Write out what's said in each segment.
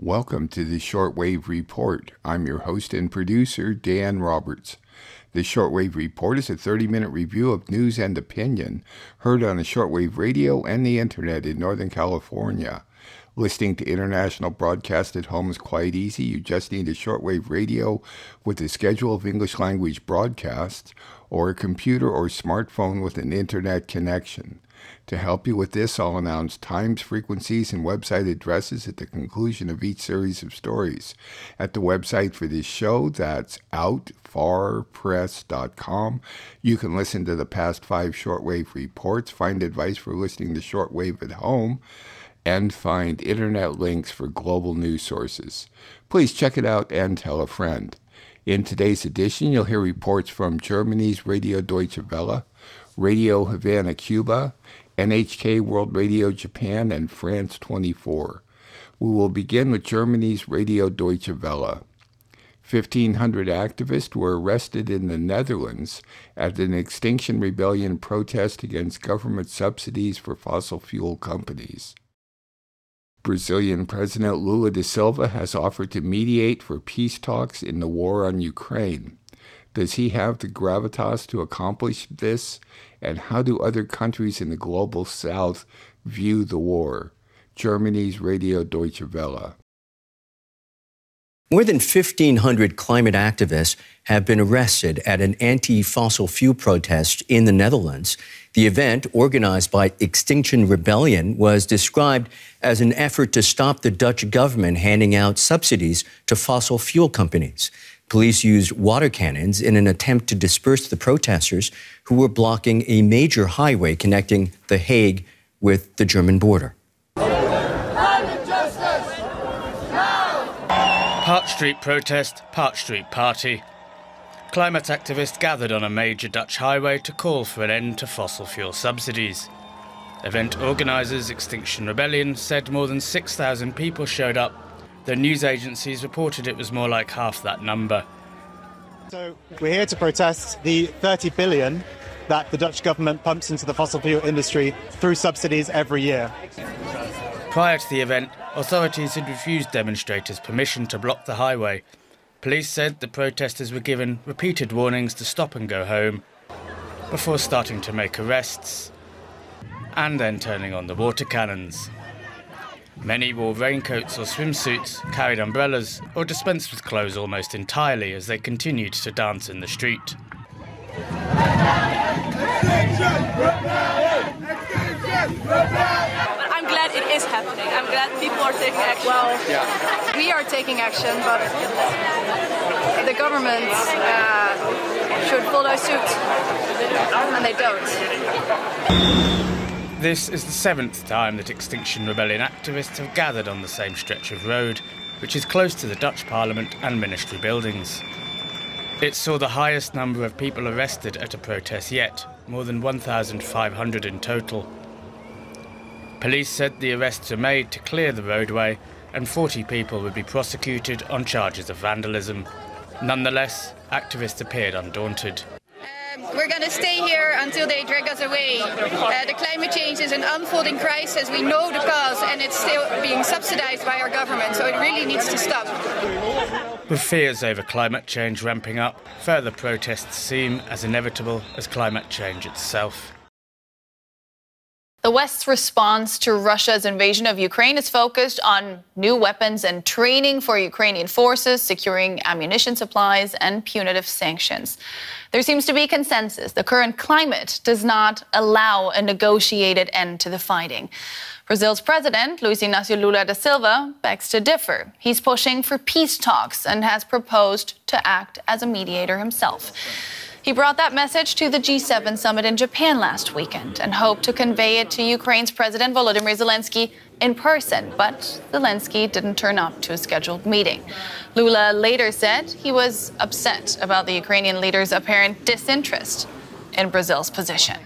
Welcome to the Shortwave Report. I'm your host and producer, Dan Roberts. The Shortwave Report is a 30 minute review of news and opinion heard on the shortwave radio and the internet in Northern California. Listening to international broadcast at home is quite easy. You just need a shortwave radio with a schedule of English language broadcasts or a computer or smartphone with an internet connection. To help you with this, I'll announce times, frequencies, and website addresses at the conclusion of each series of stories. At the website for this show, that's outfarpress.com, you can listen to the past five shortwave reports, find advice for listening to shortwave at home, and find internet links for global news sources. Please check it out and tell a friend. In today's edition, you'll hear reports from Germany's Radio Deutsche Welle, Radio Havana, Cuba, NHK World Radio Japan, and France 24. We will begin with Germany's Radio Deutsche Welle. 1,500 activists were arrested in the Netherlands at an Extinction Rebellion protest against government subsidies for fossil fuel companies. Brazilian President Lula da Silva has offered to mediate for peace talks in the war on Ukraine. Does he have the gravitas to accomplish this? And how do other countries in the global south view the war? Germany's Radio Deutsche Welle. More than 1,500 climate activists have been arrested at an anti fossil fuel protest in the Netherlands. The event, organized by Extinction Rebellion, was described as an effort to stop the Dutch government handing out subsidies to fossil fuel companies. Police used water cannons in an attempt to disperse the protesters who were blocking a major highway connecting The Hague with the German border. Park Street protest, Park Street party. Climate activists gathered on a major Dutch highway to call for an end to fossil fuel subsidies. Event organisers Extinction Rebellion said more than 6,000 people showed up. though news agencies reported it was more like half that number. So we're here to protest the 30 billion that the Dutch government pumps into the fossil fuel industry through subsidies every year. Prior to the event, authorities had refused demonstrators permission to block the highway. Police said the protesters were given repeated warnings to stop and go home before starting to make arrests and then turning on the water cannons. Many wore raincoats or swimsuits, carried umbrellas, or dispensed with clothes almost entirely as they continued to dance in the street. I'm glad it is happening. I'm glad people are taking action. Well, we are taking action, but the government uh, should follow suit, and they don't. This is the seventh time that Extinction Rebellion activists have gathered on the same stretch of road, which is close to the Dutch Parliament and ministry buildings. It saw the highest number of people arrested at a protest yet, more than 1,500 in total. Police said the arrests were made to clear the roadway and 40 people would be prosecuted on charges of vandalism. Nonetheless, activists appeared undaunted. We're going to stay here until they drag us away. Uh, the climate change is an unfolding crisis. We know the cause, and it's still being subsidized by our government, so it really needs to stop. With fears over climate change ramping up, further protests seem as inevitable as climate change itself. The West's response to Russia's invasion of Ukraine is focused on new weapons and training for Ukrainian forces, securing ammunition supplies, and punitive sanctions. There seems to be consensus. The current climate does not allow a negotiated end to the fighting. Brazil's president, Luiz Inácio Lula da Silva, begs to differ. He's pushing for peace talks and has proposed to act as a mediator himself. He brought that message to the G7 summit in Japan last weekend and hoped to convey it to Ukraine's President Volodymyr Zelensky in person, but Zelensky didn't turn up to a scheduled meeting. Lula later said he was upset about the Ukrainian leader's apparent disinterest in Brazil's position.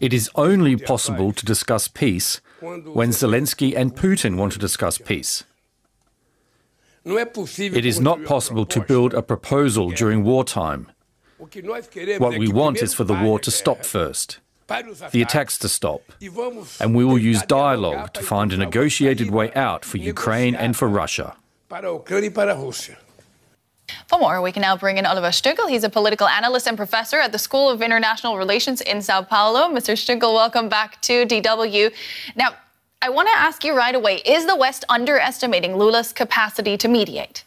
It is only possible to discuss peace when Zelensky and Putin want to discuss peace. It is not possible to build a proposal during wartime. What we want is for the war to stop first. the attacks to stop. And we will use dialogue to find a negotiated way out for Ukraine and for Russia. For more, we can now bring in Oliver Stuenkel. He's a political analyst and professor at the School of International Relations in Sao Paulo. Mr. Stuenkel, welcome back to DW. Now, I want to ask you right away is the West underestimating Lula's capacity to mediate?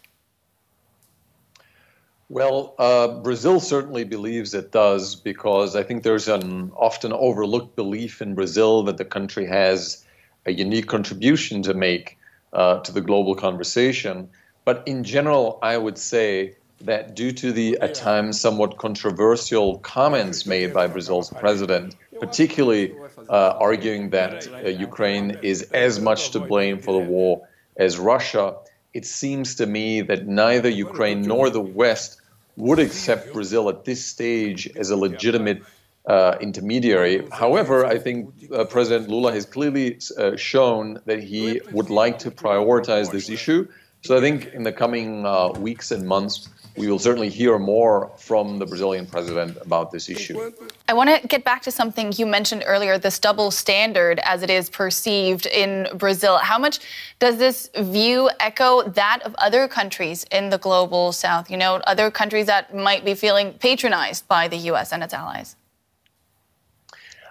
Well, uh, Brazil certainly believes it does because I think there's an often overlooked belief in Brazil that the country has a unique contribution to make uh, to the global conversation. But in general, I would say that due to the at times somewhat controversial comments made by Brazil's president, particularly uh, arguing that uh, Ukraine is as much to blame for the war as Russia, it seems to me that neither Ukraine nor the West would accept Brazil at this stage as a legitimate uh, intermediary. However, I think uh, President Lula has clearly uh, shown that he would like to prioritize this issue. So I think in the coming uh, weeks and months, we will certainly hear more from the Brazilian president about this issue. I want to get back to something you mentioned earlier this double standard as it is perceived in Brazil. How much does this view echo that of other countries in the global south? You know, other countries that might be feeling patronized by the U.S. and its allies?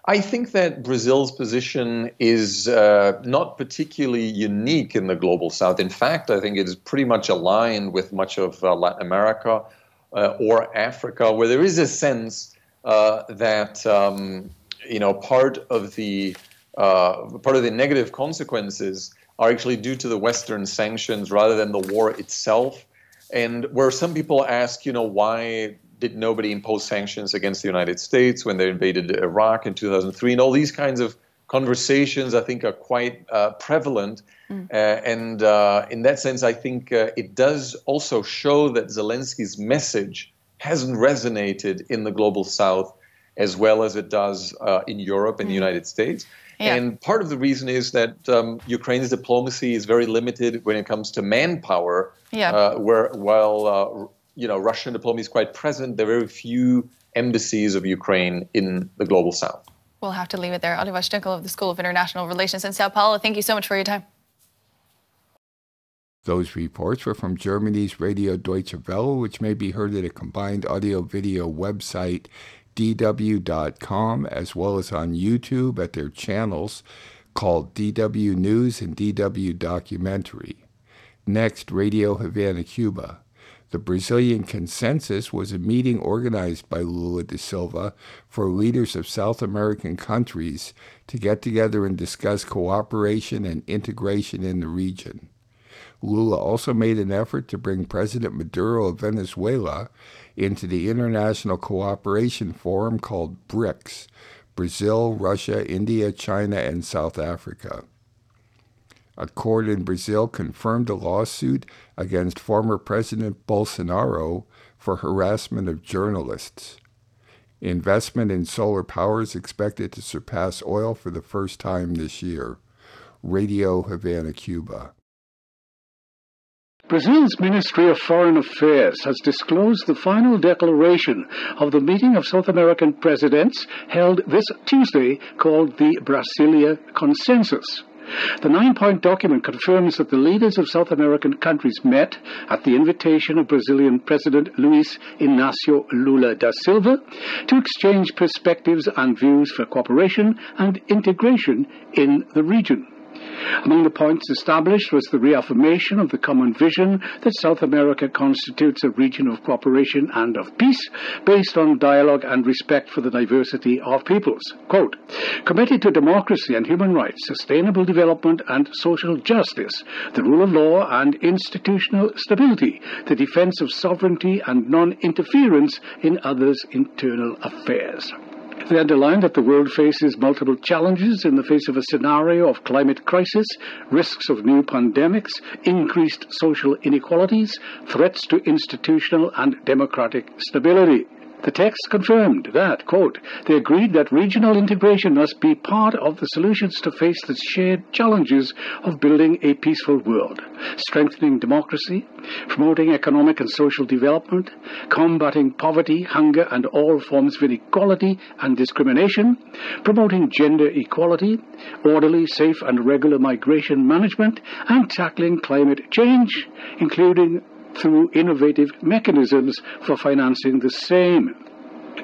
I think that Brazil's position is uh, not particularly unique in the global south. In fact, I think it is pretty much aligned with much of uh, Latin America uh, or Africa, where there is a sense uh, that um, you know part of the uh, part of the negative consequences are actually due to the Western sanctions rather than the war itself. And where some people ask, you know, why did nobody impose sanctions against the United States when they invaded Iraq in 2003? And all these kinds of conversations, I think, are quite uh, prevalent. Mm. Uh, and uh, in that sense, I think uh, it does also show that Zelensky's message hasn't resonated in the global south as well as it does uh, in Europe and mm. the United States. Yeah. And part of the reason is that um, Ukraine's diplomacy is very limited when it comes to manpower, yeah. Uh, where while you know, Russian diplomacy is quite present. There are very few embassies of Ukraine in the global south. We'll have to leave it there. Oliver Stuenkel of the School of International Relations in Sao Paulo, thank you so much for your time. Those reports were from Germany's Radio Deutsche Welle, which may be heard at a combined audio video website, dw.com, as well as on YouTube at their channels called DW News and DW Documentary. Next, Radio Havana, Cuba. The Brazilian consensus was a meeting organized by Lula da Silva for leaders of South American countries to get together and discuss cooperation and integration in the region. Lula also made an effort to bring President Maduro of Venezuela into the International Cooperation Forum called BRICS Brazil, Russia, India, China, and South Africa. A court in Brazil confirmed a lawsuit against former President Bolsonaro for harassment of journalists. Investment in solar power is expected to surpass oil for the first time this year. Radio Havana, Cuba. Brazil's Ministry of Foreign Affairs has disclosed the final declaration of the meeting of South American presidents held this Tuesday called the Brasilia Consensus. The nine point document confirms that the leaders of South American countries met at the invitation of Brazilian President Luis Inacio Lula da Silva to exchange perspectives and views for cooperation and integration in the region. Among the points established was the reaffirmation of the common vision that South America constitutes a region of cooperation and of peace based on dialogue and respect for the diversity of peoples. Quote, committed to democracy and human rights, sustainable development and social justice, the rule of law and institutional stability, the defense of sovereignty and non-interference in others' internal affairs. They underlined that the world faces multiple challenges in the face of a scenario of climate crisis, risks of new pandemics, increased social inequalities, threats to institutional and democratic stability. The text confirmed that, quote, they agreed that regional integration must be part of the solutions to face the shared challenges of building a peaceful world, strengthening democracy, promoting economic and social development, combating poverty, hunger, and all forms of inequality and discrimination, promoting gender equality, orderly, safe, and regular migration management, and tackling climate change, including through innovative mechanisms for financing the same.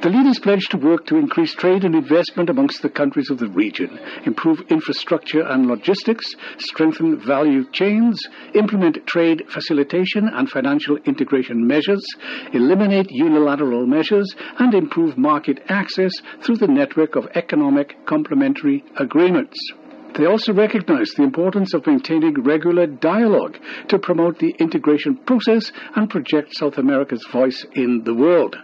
The leaders pledged to work to increase trade and investment amongst the countries of the region, improve infrastructure and logistics, strengthen value chains, implement trade facilitation and financial integration measures, eliminate unilateral measures, and improve market access through the network of economic complementary agreements. They also recognized the importance of maintaining regular dialogue to promote the integration process and project South America's voice in the world.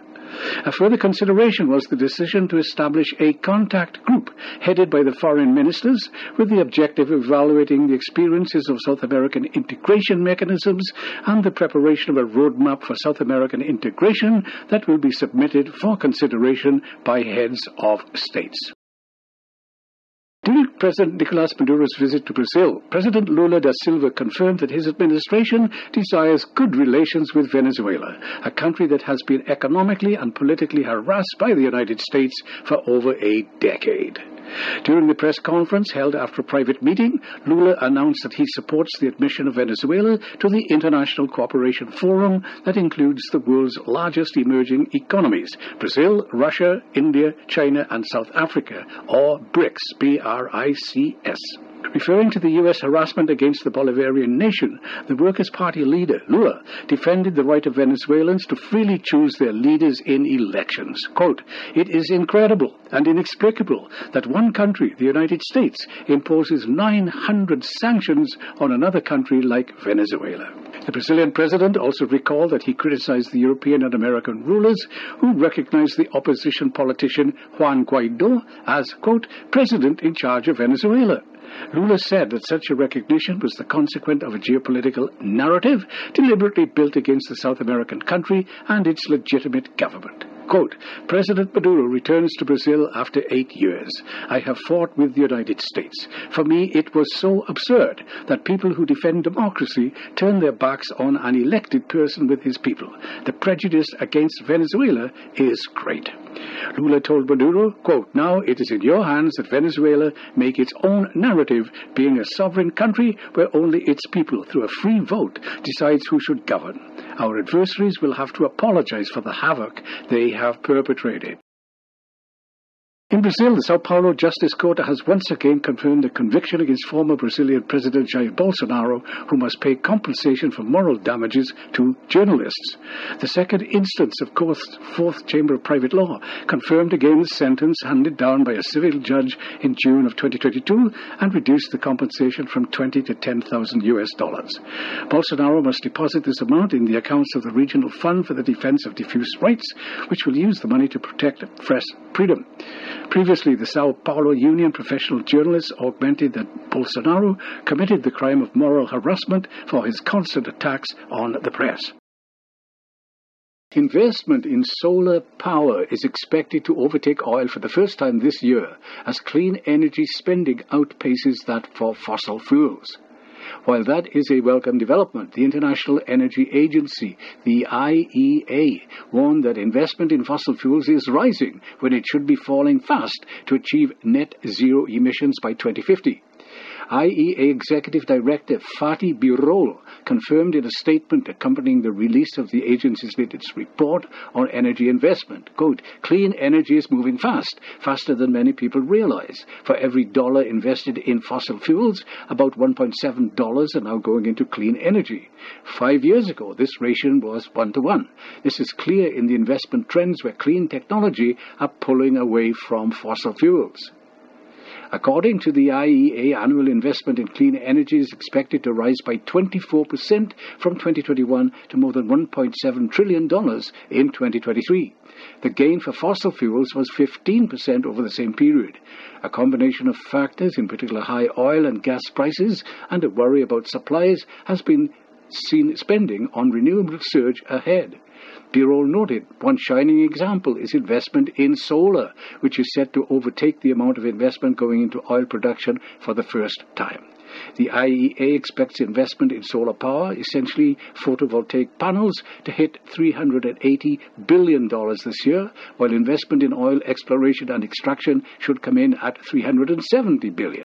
A further consideration was the decision to establish a contact group headed by the foreign ministers with the objective of evaluating the experiences of South American integration mechanisms and the preparation of a roadmap for South American integration that will be submitted for consideration by heads of states. During President Nicolas Maduro's visit to Brazil, President Lula da Silva confirmed that his administration desires good relations with Venezuela, a country that has been economically and politically harassed by the United States for over a decade. During the press conference held after a private meeting, Lula announced that he supports the admission of Venezuela to the International Cooperation Forum that includes the world's largest emerging economies Brazil, Russia, India, China, and South Africa, or BRICS, B R I C S. Referring to the U.S. harassment against the Bolivarian nation, the Workers' Party leader, Lula, defended the right of Venezuelans to freely choose their leaders in elections. Quote, It is incredible and inexplicable that one country, the United States, imposes 900 sanctions on another country like Venezuela. The Brazilian president also recalled that he criticized the European and American rulers who recognized the opposition politician Juan Guaido as, quote, president in charge of Venezuela. Lula said that such a recognition was the consequence of a geopolitical narrative deliberately built against the South American country and its legitimate government. Quote, President Maduro returns to Brazil after eight years. I have fought with the United States. For me, it was so absurd that people who defend democracy turn their backs on an elected person with his people. The prejudice against Venezuela is great. Lula told Maduro, quote, Now it is in your hands that Venezuela make its own narrative, being a sovereign country where only its people, through a free vote, decides who should govern. Our adversaries will have to apologize for the havoc they have perpetrated. In Brazil, the Sao Paulo Justice Court has once again confirmed a conviction against former Brazilian President Jair Bolsonaro, who must pay compensation for moral damages to journalists. The second instance of court's Fourth Chamber of Private Law confirmed again the sentence handed down by a civil judge in June of 2022 and reduced the compensation from 20 to 10,000 US dollars. Bolsonaro must deposit this amount in the accounts of the Regional Fund for the Defense of Diffuse Rights, which will use the money to protect press freedom. Previously, the Sao Paulo Union professional journalists augmented that Bolsonaro committed the crime of moral harassment for his constant attacks on the press. Investment in solar power is expected to overtake oil for the first time this year as clean energy spending outpaces that for fossil fuels. While that is a welcome development, the International Energy Agency, the IEA, warned that investment in fossil fuels is rising when it should be falling fast to achieve net zero emissions by 2050. IEA Executive Director Fatih Birol confirmed in a statement accompanying the release of the agency's latest report on energy investment. Quote, clean energy is moving fast, faster than many people realize. For every dollar invested in fossil fuels, about $1.7 are now going into clean energy. Five years ago, this ratio was one to one. This is clear in the investment trends where clean technology are pulling away from fossil fuels. According to the IEA, annual investment in clean energy is expected to rise by 24% from 2021 to more than $1.7 trillion in 2023. The gain for fossil fuels was 15% over the same period. A combination of factors, in particular high oil and gas prices, and a worry about supplies, has been spending on renewable surge ahead. Birol noted one shining example is investment in solar, which is set to overtake the amount of investment going into oil production for the first time. The IEA expects investment in solar power, essentially photovoltaic panels, to hit $380 billion this year, while investment in oil exploration and extraction should come in at $370 billion.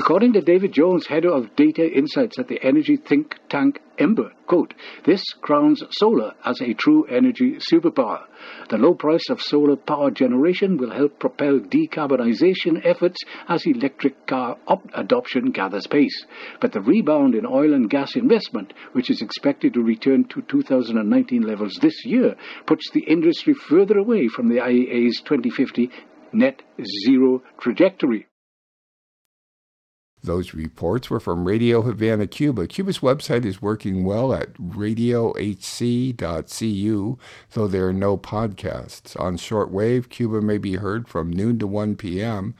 According to David Jones, head of data insights at the energy think tank Ember, quote, this crowns solar as a true energy superpower. The low price of solar power generation will help propel decarbonization efforts as electric car op- adoption gathers pace. But the rebound in oil and gas investment, which is expected to return to 2019 levels this year, puts the industry further away from the IEA's 2050 net zero trajectory. Those reports were from Radio Havana, Cuba. Cuba's website is working well at radiohc.cu, though there are no podcasts. On shortwave, Cuba may be heard from noon to 1 p.m.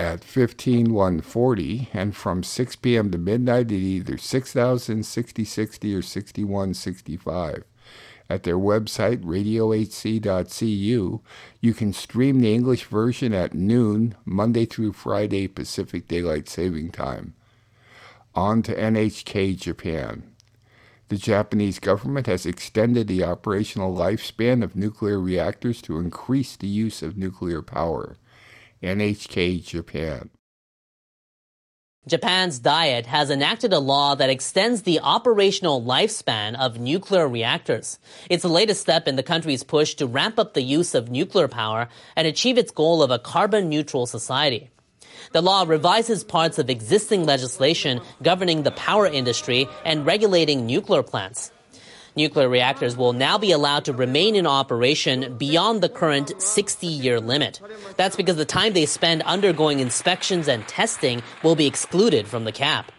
at 15140 and from 6 p.m. to midnight at either 6000, 6060, or 6165 at their website, radiohc.cu. You can stream the English version at noon, Monday through Friday, Pacific Daylight Saving Time. On to NHK Japan. The Japanese government has extended the operational lifespan of nuclear reactors to increase the use of nuclear power. NHK Japan. Japan's Diet has enacted a law that extends the operational lifespan of nuclear reactors. It's the latest step in the country's push to ramp up the use of nuclear power and achieve its goal of a carbon neutral society. The law revises parts of existing legislation governing the power industry and regulating nuclear plants. Nuclear reactors will now be allowed to remain in operation beyond the current 60 year limit. That's because the time they spend undergoing inspections and testing will be excluded from the cap.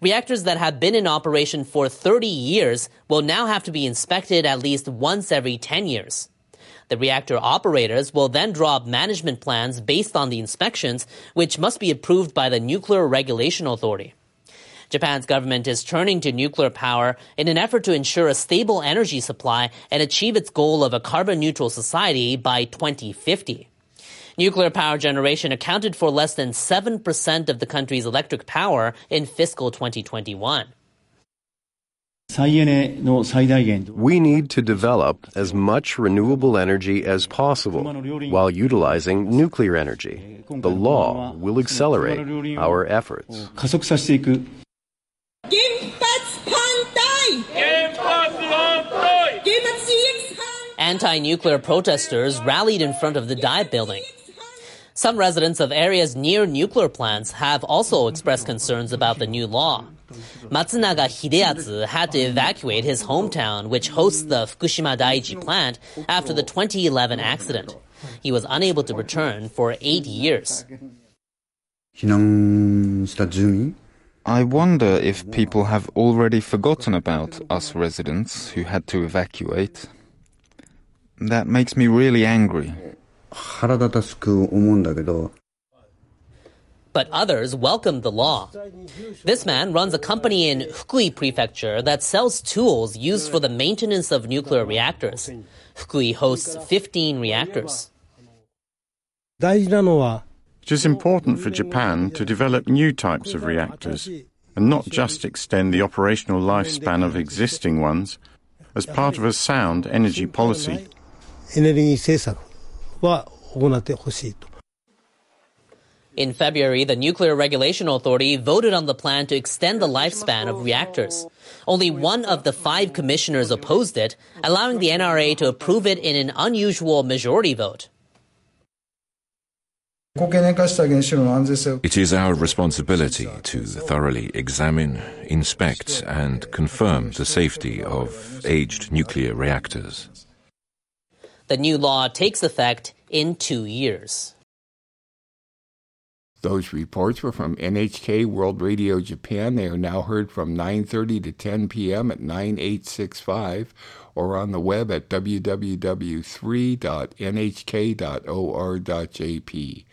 Reactors that have been in operation for 30 years will now have to be inspected at least once every 10 years. The reactor operators will then draw up management plans based on the inspections, which must be approved by the Nuclear Regulation Authority. Japan's government is turning to nuclear power in an effort to ensure a stable energy supply and achieve its goal of a carbon neutral society by 2050. Nuclear power generation accounted for less than 7% of the country's electric power in fiscal 2021. We need to develop as much renewable energy as possible while utilizing nuclear energy. The law will accelerate our efforts. Anti-nuclear protesters rallied in front of the Diet building. Some residents of areas near nuclear plants have also expressed concerns about the new law. Matsunaga Hideatsu had to evacuate his hometown, which hosts the Fukushima Daiichi plant, after the 2011 accident. He was unable to return for eight years. I wonder if people have already forgotten about us residents who had to evacuate. That makes me really angry. But others welcomed the law. This man runs a company in Fukui Prefecture that sells tools used for the maintenance of nuclear reactors. Fukui hosts 15 reactors. It is important for Japan to develop new types of reactors and not just extend the operational lifespan of existing ones as part of a sound energy policy. エネルギー政策は行ってほしいと。 In February, the Nuclear Regulation Authority voted on the plan to extend the lifespan of reactors. Only one of the five commissioners opposed it, allowing the NRA to approve it in an unusual majority vote. It is our responsibility to thoroughly examine, inspect, and confirm the safety of aged nuclear reactors. The new law takes effect in two years. Those reports were from NHK World Radio Japan. They are now heard from 9:30 to 10 p.m. at 9865 or on the web at www.3.nhk.or.jp.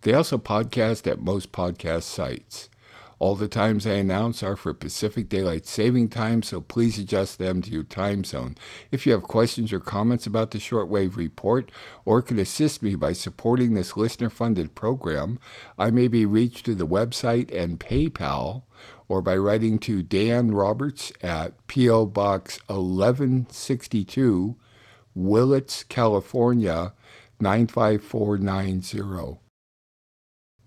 They also podcast at most podcast sites. All the times I announce are for Pacific Daylight Saving Time, so please adjust them to your time zone. If you have questions or comments about the shortwave report or could assist me by supporting this listener funded program, I may be reached through the website and PayPal or by writing to Dan Roberts at P.O. Box 1162, Willits, California 95490.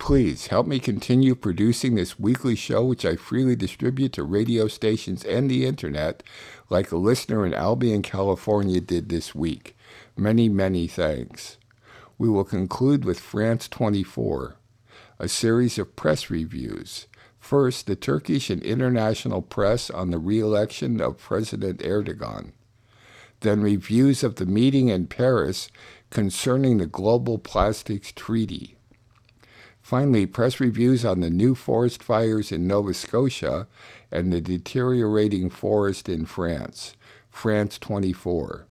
Please help me continue producing this weekly show, which I freely distribute to radio stations and the internet, like a listener in Albion, California did this week. Many, many thanks. We will conclude with France 24, a series of press reviews. First, the Turkish and international press on the re election of President Erdogan. Then, reviews of the meeting in Paris concerning the Global Plastics Treaty. Finally, press reviews on the new forest fires in Nova Scotia and the deteriorating forest in France. France 24.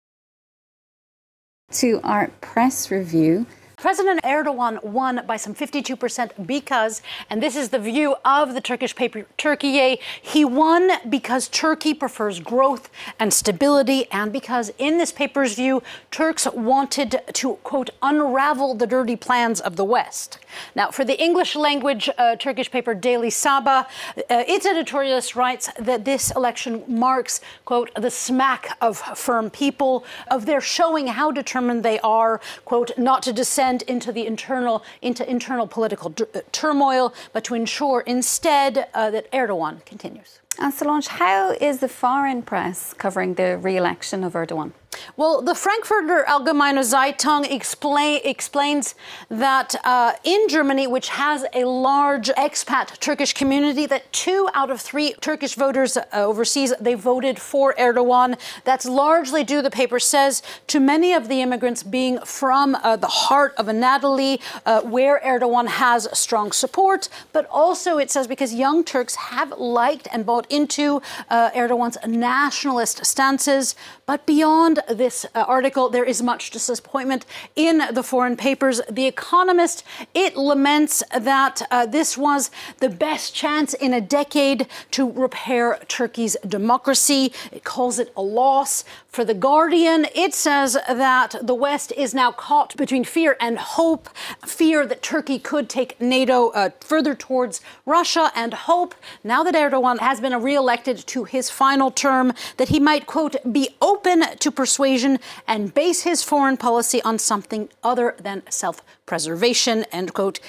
To our press review, President Erdogan won by some 52% because, and this is the view of the Turkish paper Turkiye, he won because Turkey prefers growth and stability, and because, in this paper's view, Turks wanted to, quote, unravel the dirty plans of the West. Now, for the English language uh, Turkish paper Daily Sabah, uh, its editorialist writes that this election marks, quote, the smack of firm people, of their showing how determined they are, quote, not to descend into the internal into internal political uh, turmoil, but to ensure instead uh, that Erdogan continues. And Solange, how is the foreign press covering the re-election of Erdogan? Well, the Frankfurter Allgemeine Zeitung explain, explains that uh, in Germany, which has a large expat Turkish community, that two out of three Turkish voters uh, overseas they voted for Erdogan. That's largely due, the paper says, to many of the immigrants being from uh, the heart of Anatolia, uh, where Erdogan has strong support, but also it says because young Turks have liked and bought into uh, Erdogan's nationalist stances, but beyond this uh, article, there is much disappointment in the foreign papers. The Economist, it laments that uh, this was the best chance in a decade to repair Turkey's democracy. It calls it a loss. For The Guardian, it says that the West is now caught between fear and hope fear that Turkey could take NATO uh, further towards Russia, and hope, now that Erdogan has been re-elected to his final term, that he might, quote, be open to persuasion and base his foreign policy on something other than self preservation, end quote,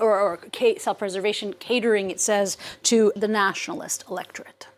or, or self preservation catering, it says, to the nationalist electorate.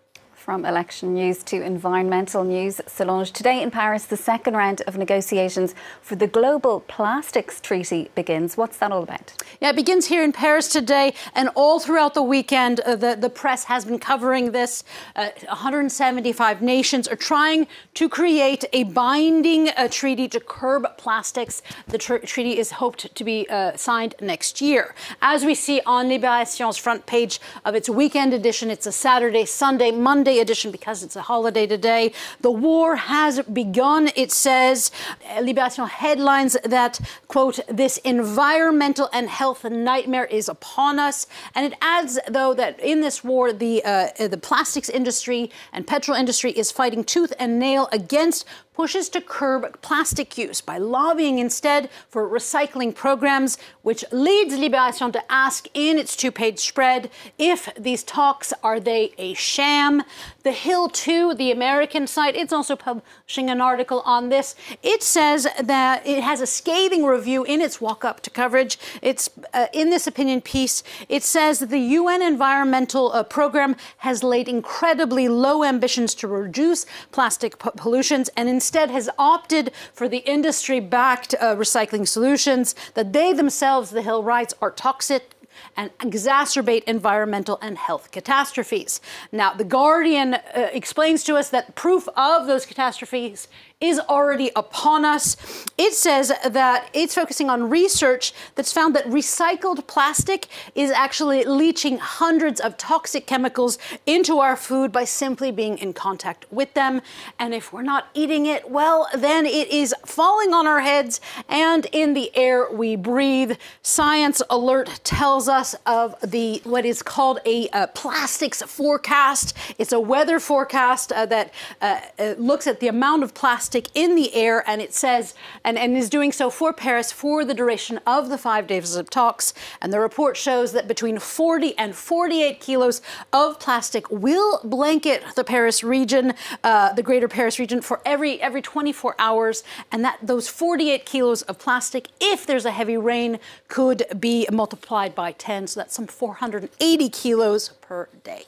From election news to environmental news, Solange. Today in Paris, the second round of negotiations for the Global Plastics Treaty begins. What's that all about? Yeah, it begins here in Paris today, and all throughout the weekend, uh, the, the press has been covering this. Uh, 175 nations are trying to create a binding uh, treaty to curb plastics. The tr- treaty is hoped to be uh, signed next year. As we see on Liberation's front page of its weekend edition, it's a Saturday, Sunday, Monday edition because it's a holiday today. The war has begun, it says. Libération headlines that, quote, this environmental and health nightmare is upon us. And it adds, though, that in this war, the, uh, the plastics industry and petrol industry is fighting tooth and nail against pushes to curb plastic use by lobbying instead for recycling programs, which leads Libération to ask in its two-page spread if these talks are they a sham. The Hill 2, the American site, it's also publishing an article on this. It says that it has a scathing review in its walk-up to coverage. It's uh, in this opinion piece. It says that the UN environmental uh, program has laid incredibly low ambitions to reduce plastic p- pollutions and in instead has opted for the industry backed uh, recycling solutions that they themselves, the Hill writes, are toxic and exacerbate environmental and health catastrophes. Now, The Guardian uh, explains to us that proof of those catastrophes is already upon us. It says that it's focusing on research that's found that recycled plastic is actually leaching hundreds of toxic chemicals into our food by simply being in contact with them. And if we're not eating it, well, then it is falling on our heads and in the air we breathe. Science Alert tells us of the what is called a uh, plastics forecast. It's a weather forecast uh, that uh, uh looks at the amount of plastic in the air, and it says, and, and is doing so for Paris for the duration of the five days of talks. And the report shows that between 40 and 48 kilos of plastic will blanket the Paris region, uh, the greater Paris region, for every every 24 hours, and that those 48 kilos of plastic, if there's a heavy rain, could be multiplied by 10. So that's some 480 kilos per day.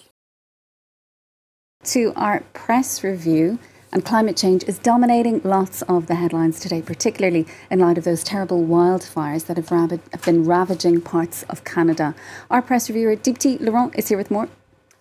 To our press review, and climate change is dominating lots of the headlines today, particularly in light of those terrible wildfires that have, have been ravaging parts of Canada. Our press reviewer, Deepti Laurent, is here with more.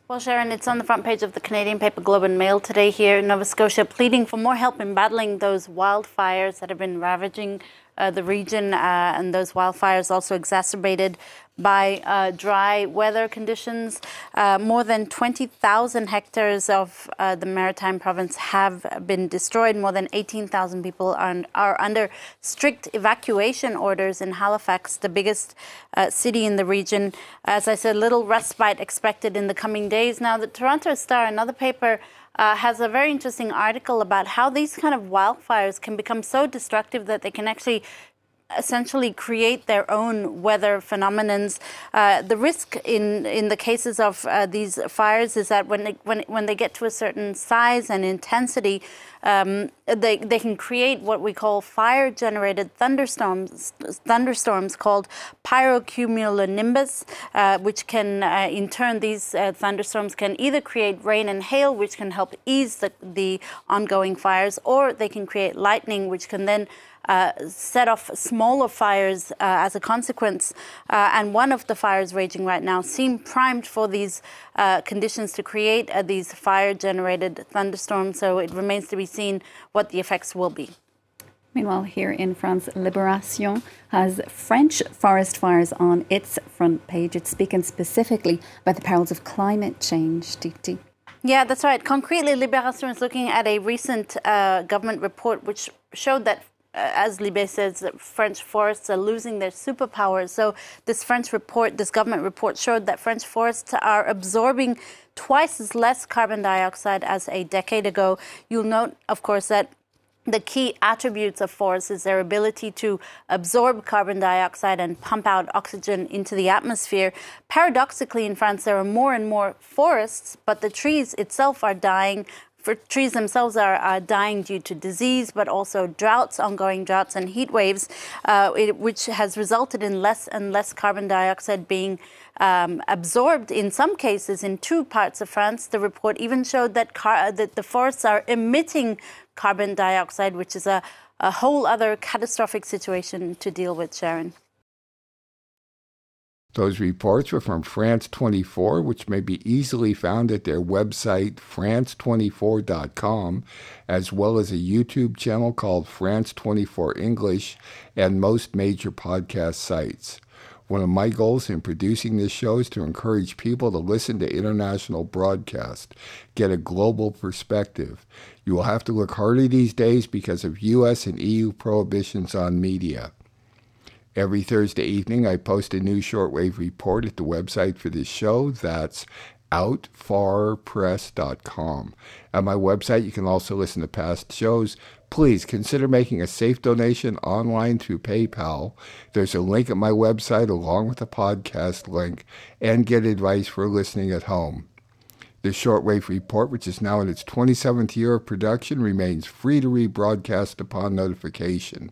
Well, Sharon, it's on the front page of the Canadian paper Globe and Mail today here in Nova Scotia, pleading for more help in battling those wildfires that have been ravaging uh, the region, uh, and those wildfires also exacerbated by uh, dry weather conditions. Uh, more than 20,000 hectares of uh, the maritime province have been destroyed. More than 18,000 people are, are, under strict evacuation orders in Halifax, the biggest uh, city in the region. As I said, little respite expected in the coming days. Now, the Toronto Star, another paper, uh, has a very interesting article about how these kind of wildfires can become so destructive that they can actually essentially create their own weather phenomenons. Uh, the risk in in the cases of uh, these fires is that when they, when when they get to a certain size and intensity, um, they they can create what we call fire generated thunderstorms thunderstorms called pyrocumulonimbus, uh, which can uh, in turn these uh, thunderstorms can either create rain and hail, which can help ease the, the ongoing fires, or they can create lightning, which can then uh, set off smaller fires uh, as a consequence. Uh, and one of the fires raging right now seem primed for these uh, conditions to create uh, these fire generated thunderstorms. So it remains to be seen what the effects will be. Meanwhile, here in France, Libération has French forest fires on its front page. It's speaking specifically about the perils of climate change. Deepti. Yeah, that's right. Concretely, Libération is looking at a recent uh, government report which showed that uh, as Libé says, French forests are losing their superpowers. So this French report, this government report, showed that French forests are absorbing twice as less carbon dioxide as a decade ago. You'll note, of course, that the key attributes of forests is their ability to absorb carbon dioxide and pump out oxygen into the atmosphere. Paradoxically, in France, there are more and more forests, but the trees itself are dying trees themselves are, are, dying due to disease, but also droughts, ongoing droughts and heat waves, uh, it, which has resulted in less and less carbon dioxide being um, absorbed in some cases in two parts of France. The report even showed that, car- that the forests are emitting carbon dioxide, which is a, a whole other catastrophic situation to deal with, Sharon. Those reports were from France 24, which may be easily found at their website, france24.com, as well as a YouTube channel called France 24 English and most major podcast sites. One of my goals in producing this show is to encourage people to listen to international broadcast, get a global perspective. You will have to look harder these days because of US and EU prohibitions on media. Every Thursday evening, I post a new shortwave report at the website for this show. That's outfarpress.com. At my website, you can also listen to past shows. Please consider making a safe donation online through PayPal. There's a link at my website along with the podcast link and get advice for listening at home. The shortwave report, which is now in its 27th year of production, remains free to rebroadcast upon notification.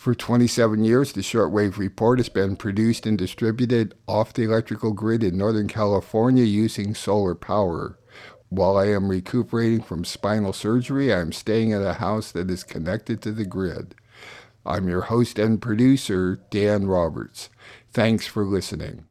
For 27 years, the Shortwave Report has been produced and distributed off the electrical grid in Northern California using solar power. While I am recuperating from spinal surgery, I am staying at a house that is connected to the grid. I'm your host and producer, Dan Roberts. Thanks for listening.